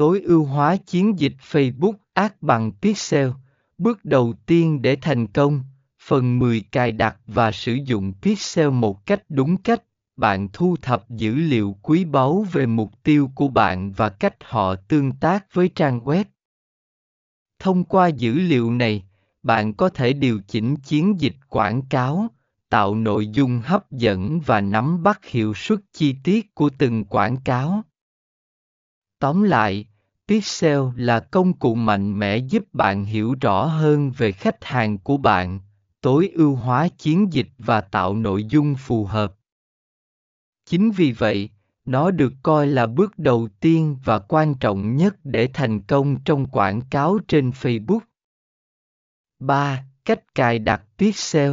Tối ưu hóa chiến dịch Facebook Ads bằng Pixel. Bước đầu tiên để thành công, phần 10 cài đặt và sử dụng Pixel một cách đúng cách, bạn thu thập dữ liệu quý báu về mục tiêu của bạn và cách họ tương tác với trang web. Thông qua dữ liệu này, bạn có thể điều chỉnh chiến dịch quảng cáo, tạo nội dung hấp dẫn và nắm bắt hiệu suất chi tiết của từng quảng cáo. Tóm lại, Pixel là công cụ mạnh mẽ giúp bạn hiểu rõ hơn về khách hàng của bạn, tối ưu hóa chiến dịch và tạo nội dung phù hợp. Chính vì vậy, nó được coi là bước đầu tiên và quan trọng nhất để thành công trong quảng cáo trên Facebook. 3. Cách cài đặt Pixel